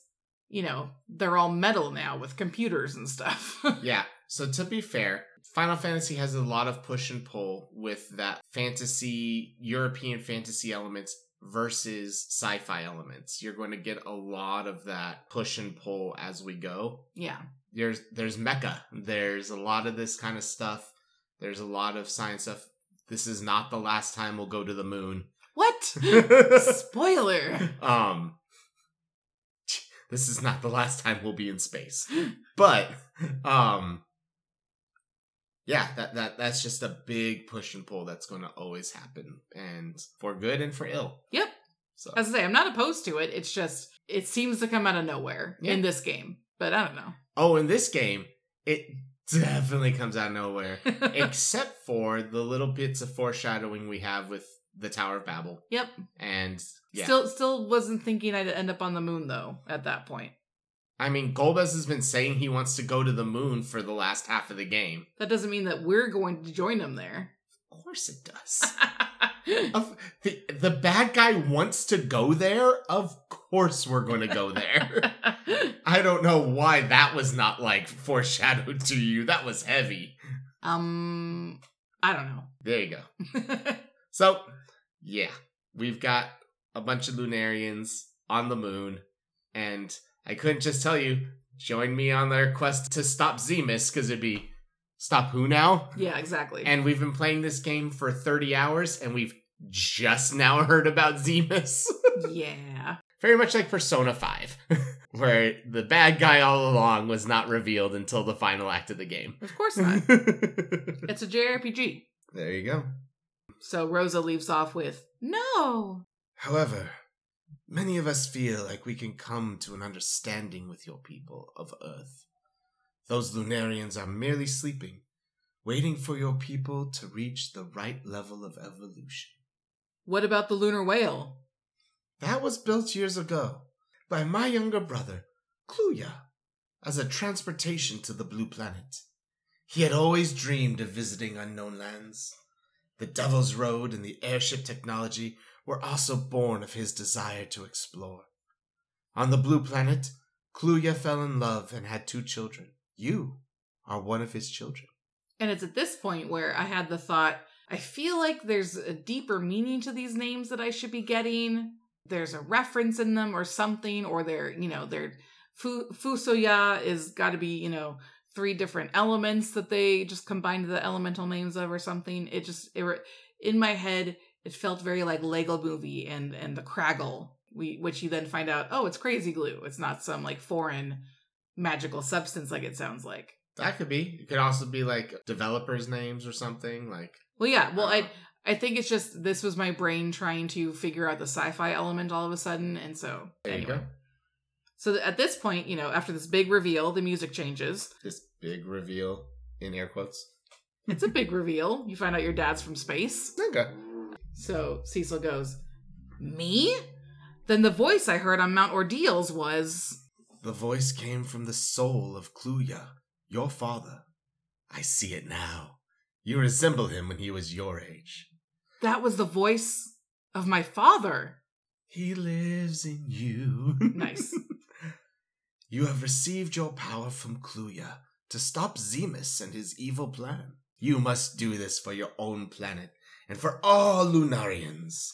you know, they're all metal now with computers and stuff. Yeah. So to be fair, Final Fantasy has a lot of push and pull with that fantasy, European fantasy elements versus sci-fi elements. You're going to get a lot of that push and pull as we go. yeah. There's there's mecha. There's a lot of this kind of stuff. There's a lot of science stuff. This is not the last time we'll go to the moon. What? Spoiler. um this is not the last time we'll be in space but um yeah that that that's just a big push and pull that's going to always happen and for good and for ill Yep. so As I say, I'm not opposed to it. It's just it seems to come out of nowhere Yeah. in this game. But I don't know. oh in this game it definitely comes out of nowhere except for the little bits of foreshadowing we have with the tower of Babil yep. and yeah Still, still wasn't thinking I'd end up on the moon though. At that point, i mean golbez has been saying he wants to go to the moon for the last half of the game that doesn't mean that we're going to join him there. of course it does Of- the, the bad guy wants to go there. Of course, we're going to go there. I don't know why that was not like foreshadowed to you. That was heavy. um, I don't know. There you go. So, yeah, we've got a bunch of Lunarians on the moon, and I couldn't just tell you, join me on their quest to stop Zemus, because it'd be stop who now? yeah, exactly. And we've been playing this game for 30 hours, and we've just now heard about Zemus. yeah, Very much like Persona 5, where the bad guy all along was not revealed until the final act of the game. of course not. it's a JRPG. there you go. So Rosa leaves off with no. However, many of us feel like we can come to an understanding with your people of Earth. Those Lunarians are merely sleeping, waiting for your people to reach the right level of evolution. What about the lunar whale? That was built years ago by my younger brother, Kluya, as a transportation to the Blue Planet. He had always dreamed of visiting unknown lands. The Devil's Road and the airship technology were also born of his desire to explore. On the Blue Planet, Kluya fell in love and had two children. You are one of his children. And it's at this point where I had the thought, I feel like there's a deeper meaning to these names that I should be getting. There's a reference in them or something, or they're, you know, they're Fu- Fusoya is got to be, you know, three different elements that they just combined the elemental names of or something. It just, it in my head, it felt very like Lego movie and, and the Kragle, we, which you then find out, oh, it's crazy glue. It's not some like foreign magical substance like it sounds like. That could be. It could also be like developers' names or something. Like Well, yeah. Well, I I think it's just this was my brain trying to figure out the sci-fi element all of a sudden, and so there anyway. you go. So at this point, you know, after this big reveal, the music changes. This big reveal in air quotes. It's a big reveal. You find out your dad's from space. Okay. So Cecil goes, "Me?" Then the voice I heard on Mount Ordeals was, The voice came from the soul of Kluya, your father. I see it now. You resemble him when he was your age. "That was the voice of my father." He lives in you. Nice. you have received your power from Kluya to stop Zemus and his evil plan. You must do this for your own planet and for all Lunarians.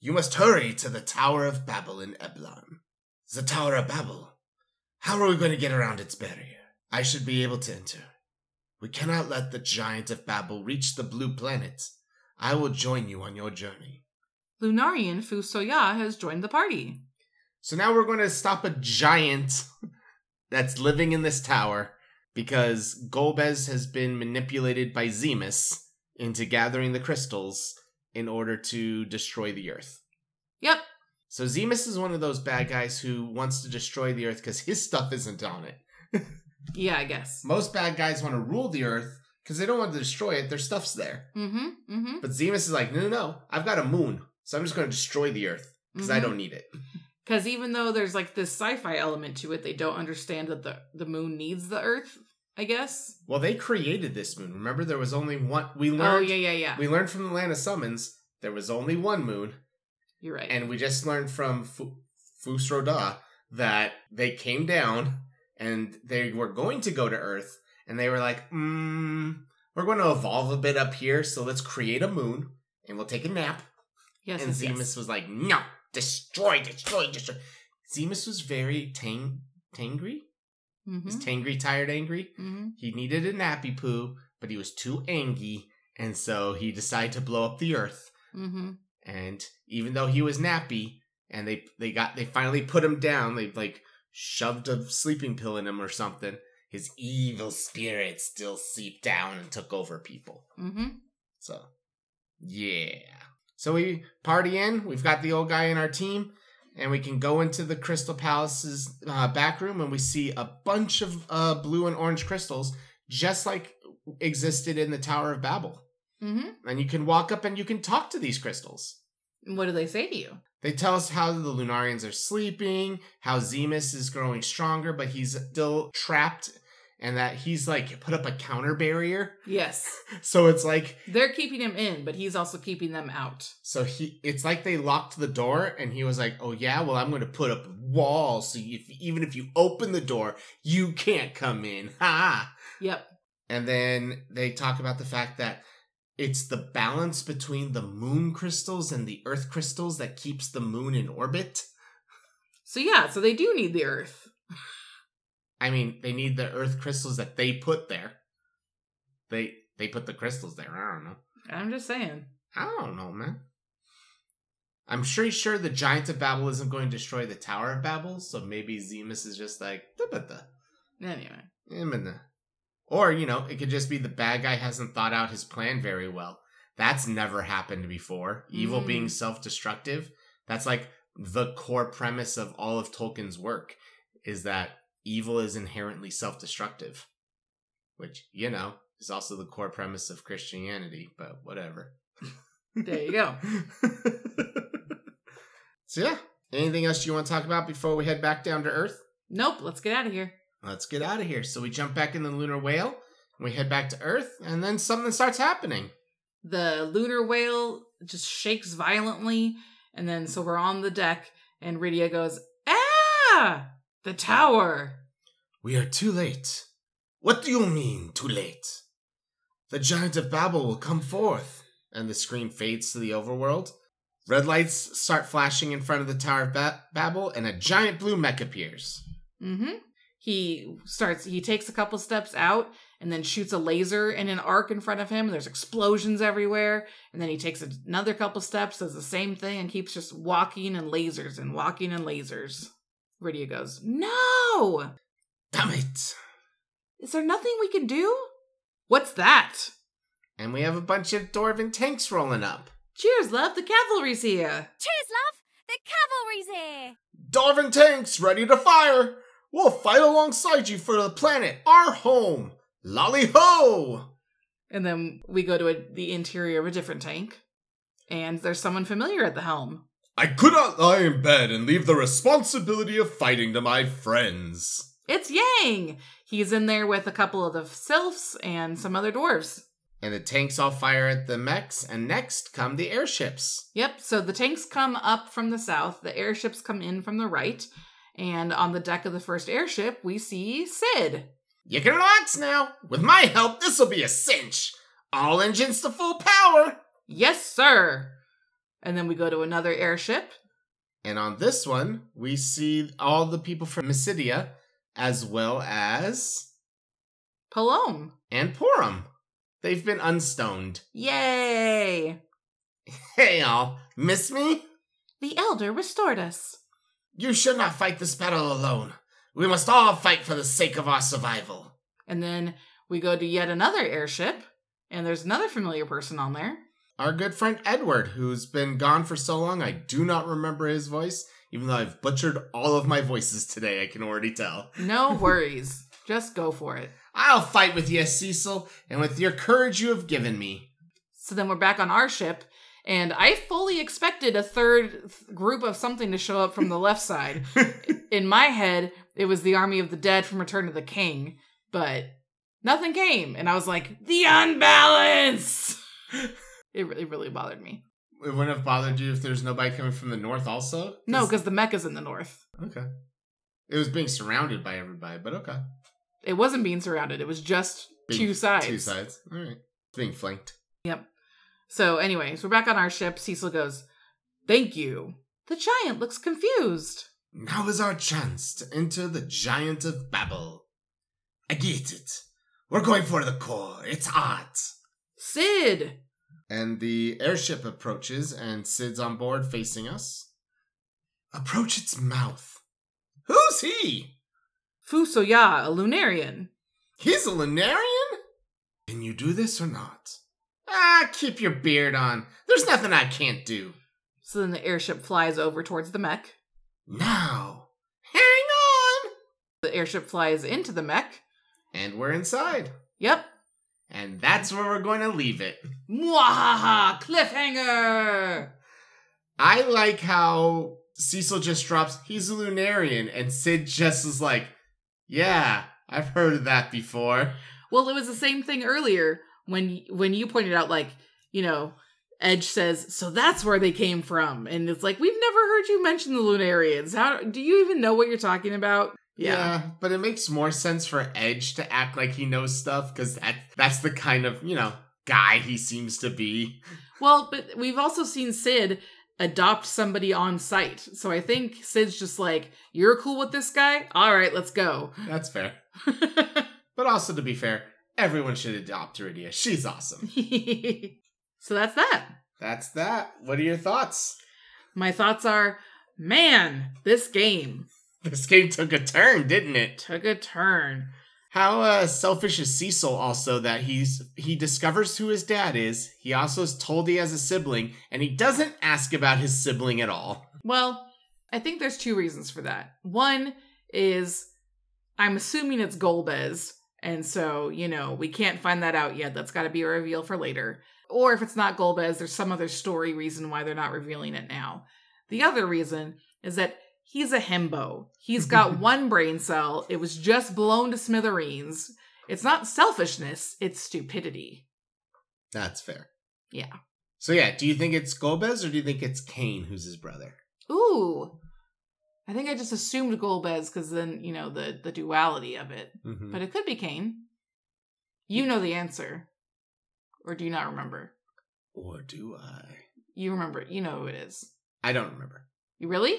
You must hurry to the Tower of Babil in Eblan. The Tower of Babil. How are we going to get around its barrier? I should be able to enter. We cannot let the giant of Babil reach the blue planet. I will join you on your journey. Lunarian Fusoya has joined the party. So now we're going to stop a giant that's living in this tower because Golbez has been manipulated by Zemus into gathering the crystals in order to destroy the Earth. Yep. So Zemus is one of those bad guys who wants to destroy the Earth because his stuff isn't on it. Yeah, I guess. Most bad guys want to rule the Earth because they don't want to destroy it. Their stuff's there. Mm-hmm. Mm-hmm. But Zemus is like, no, no, no. I've got a moon, so I'm just going to destroy the Earth because I Mhm. don't need it. Because even though there's like this sci-fi element to it, they don't understand that the the moon needs the Earth. I guess. Well, they created this moon. Remember, there was only one. We learned. Oh yeah, yeah, yeah. We learned from the Land of Summons there was only one moon, You're right. and we just learned from Fu- Fusroda that they came down and they were going to go to Earth, and they were like, mm, "We're going to evolve a bit up here, so let's create a moon, and we'll take a nap." yes, and yes, Zemus yes. was like, "No, destroy, destroy, destroy." Zemus was very tang, tangry. Mm-hmm. Is tangry tired, angry? mm-hmm. He needed a nappy poo, but he was too angry, and so he decided to blow up the Earth. Mm-hmm. And even though he was nappy, and they they got they finally put him down, they like shoved a sleeping pill in him or something. His evil spirit still seeped down and took over people. Mm-hmm. So, yeah. So we party in. We've got the old guy in our team, and we can go into the Crystal Palace's uh, back room, and we see a bunch of uh, blue and orange crystals, just like existed in the Tower of Babil. Mm-hmm. And you can walk up and you can talk to these crystals. What do they say to you? They tell us how the Lunarians are sleeping, how Zemus is growing stronger, but he's still trapped, and that he's like put up a counter barrier. Yes, So it's like they're keeping him in, but he's also keeping them out. So he, it's like they locked the door, and he was like, "Oh yeah, well I'm going to put up a wall, so if, even if you open the door, you can't come in." Ha! Yep. And then they talk about the fact that it's the balance between the moon crystals and the earth crystals that keeps the moon in orbit. So yeah, so they do need the Earth. I mean, they need the earth crystals that they put there. They they put the crystals there. I don't know. I'm just saying. I don't know, man. I'm sure sure the giant of Babil isn't going to destroy the Tower of Babil, so maybe Zemus is just like "Da ba da, Anyway. da." Or, you know, it could just be the bad guy hasn't thought out his plan very well. That's never happened before. Evil Mm. being self-destructive. That's like the core premise of all of Tolkien's work is that evil is inherently self-destructive. Which, you know, is also the core premise of Christianity, but whatever. There you go. so yeah, anything else you want to talk about before we head back down to Earth? Nope, let's get out of here. Let's get out of here. So we jump back in the lunar whale, and we head back to Earth, and then something starts happening. The lunar whale just shakes violently, and then so we're on the deck, and Rydia goes, Ah! The tower! We are too late. What do you mean, too late? The giant of Babil will come forth. And the screen fades to the overworld. Red lights start flashing in front of the Tower of ba- Babel, and a giant blue mech appears. Mm-hmm. He starts, he takes a couple steps out and then shoots a laser in an arc in front of him. There's explosions everywhere. And then he takes another couple steps, does the same thing, and keeps just walking and lasers and walking and lasers. Rydia goes, No! Damn it! Is there nothing we can do? What's that? And we have a bunch of dwarven tanks rolling up. Cheers, love. The cavalry's here. Cheers, love! The cavalry's here! Dwarven tanks ready to fire! We'll fight alongside you for the planet, our home! Lali-ho! And then we go to a, the interior of a different tank, and there's someone familiar at the helm. I could not lie in bed and leave the responsibility of fighting to my friends. It's Yang! He's in there with a couple of the sylphs and some other dwarves. And the tanks all fire at the mechs, and next come the airships. Yep, so the tanks come up from the south, the airships come in from the right, and on the deck of the first airship, we see Sid. You can relax now. With my help, this'll be a cinch. All engines to full power. Yes, sir! And then we go to another airship. And on this one, we see all the people from Mysidia, as well as Palom. and Porom. They've been unstoned. Yay! Hey, all, miss me? The Elder restored us. You should not fight this battle alone. We must all fight for the sake of our survival. And then we go to yet another airship, and there's another familiar person on there. Our good friend Edward, who's been gone for so long, I do not remember his voice, even though I've butchered all of my voices today, I can already tell. No worries. Just go for it. I'll fight with you, Cecil, and with your courage you have given me. So then we're back on our ship, and I fully expected a third th- group of something to show up from the left side. In my head, it was the army of the dead from Return of the King, but nothing came, and I was like, the unbalance. it really, really bothered me. It wouldn't have bothered you if there's nobody coming from the north also? No, because the mech is in the north. Okay. It was being surrounded by everybody, but okay. It wasn't being surrounded; it was just Being- two sides. Two sides. All right. Being flanked. Yep. So, anyways, we're back on our ship. Cecil goes, "Thank you." The giant looks confused. Now is our chance to enter the Giant of Babil. I get it. We're going for the core. It's hot. Sid, And the airship approaches, and Sid's on board facing us. Approach its mouth. Who's he? Fusoya, a Lunarian. He's a Lunarian? Can you do this or not? Ah, keep your beard on. There's nothing I can't do. So then the airship flies over towards the mech. Now, hang on. The airship flies into the mech. And we're inside. Yep. And that's where we're going to leave it. Mwahaha! Cliffhanger! I like how Cecil just drops, he's a Lunarian, and Sid just is like, yeah, I've heard of that before. Well, it was the same thing earlier when when you pointed out, like, you know, Edge says, "So that's where they came from," and it's like we've never heard you mention the Lunarians. How do you even know what you're talking about? Yeah. but it makes more sense for Edge to act like he knows stuff because that that's the kind of you know guy he seems to be. Well, but we've also seen Sid adopt somebody on site, so I think Sid's just like, "You're cool with this guy? All right, let's go." That's fair. But also to be fair, everyone should adopt Iridia. She's awesome. so that's that. That's that. What are your thoughts? My thoughts are, man, this game This game took a turn, didn't it? took a turn. How uh, selfish is Cecil also that he's he discovers who his dad is. He also is told he has a sibling, and he doesn't ask about his sibling at all. Well, I think there's two reasons for that. One is I'm assuming it's Golbez, and so, you know, we can't find that out yet. That's got to be a reveal for later. Or if it's not Golbez, there's some other story reason why they're not revealing it now. The other reason is that he's a himbo. He's got one brain cell. It was just blown to smithereens. It's not selfishness, it's stupidity. That's fair. Yeah. So yeah, do you think it's Golbez or do you think it's Kain who's his brother? Ooh. I think I just assumed Golbez because then, you know, the, the duality of it. Mm-hmm. But it could be Kain. You know the answer. Or do you not remember? Or do I? You remember. You know who it is. I don't remember. You really?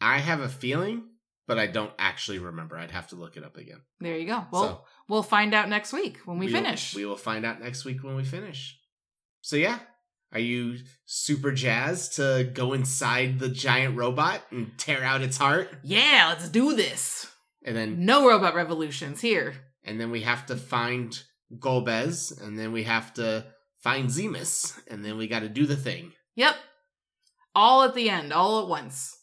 I have a feeling, but I don't actually remember. I'd have to look it up again. There you go. Well, So- we'll find out next week when we will- finish. we will find out next week when we finish. So yeah, are you super jazzed to go inside the giant robot and tear out its heart? yeah, let's do this. And then No robot revolutions here. and then we have to find Golbez, and then we have to find Zemus, and then we got to do the thing. Yep. All at the end, all at once.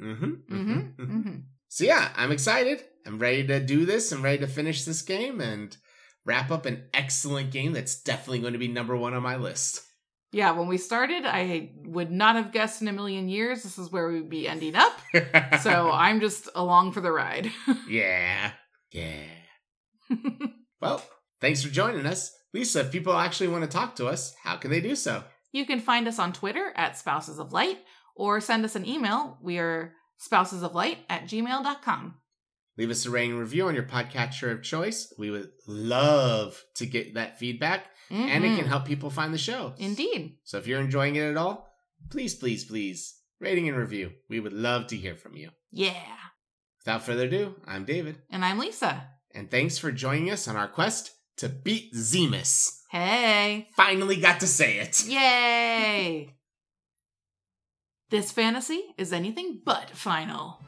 Mm-hmm. Mm-hmm. mm-hmm. So yeah, I'm excited. I'm ready to do this. I'm ready to finish this game and wrap up an excellent game that's definitely going to be number one on my list. Yeah, when we started, I would not have guessed in a million years this is where we'd be ending up. So I'm just along for the ride. yeah, yeah. Well, thanks for joining us. Lisa, if people actually want to talk to us, how can they do so? You can find us on Twitter at Spouses of Light or send us an email. We are spousesoflight at gmail.com. Leave us a rating and review on your podcatcher of choice. We would love to get that feedback, and it can mm-hmm. help people find the show. Indeed. So if you're enjoying it at all, please, please, please, rating and review. We would love to hear from you. Yeah. Without further ado, I'm David, And I'm Lisa. and thanks for joining us on our quest to beat Zemus. Hey. Finally got to say it. Yay! This fantasy is anything but final.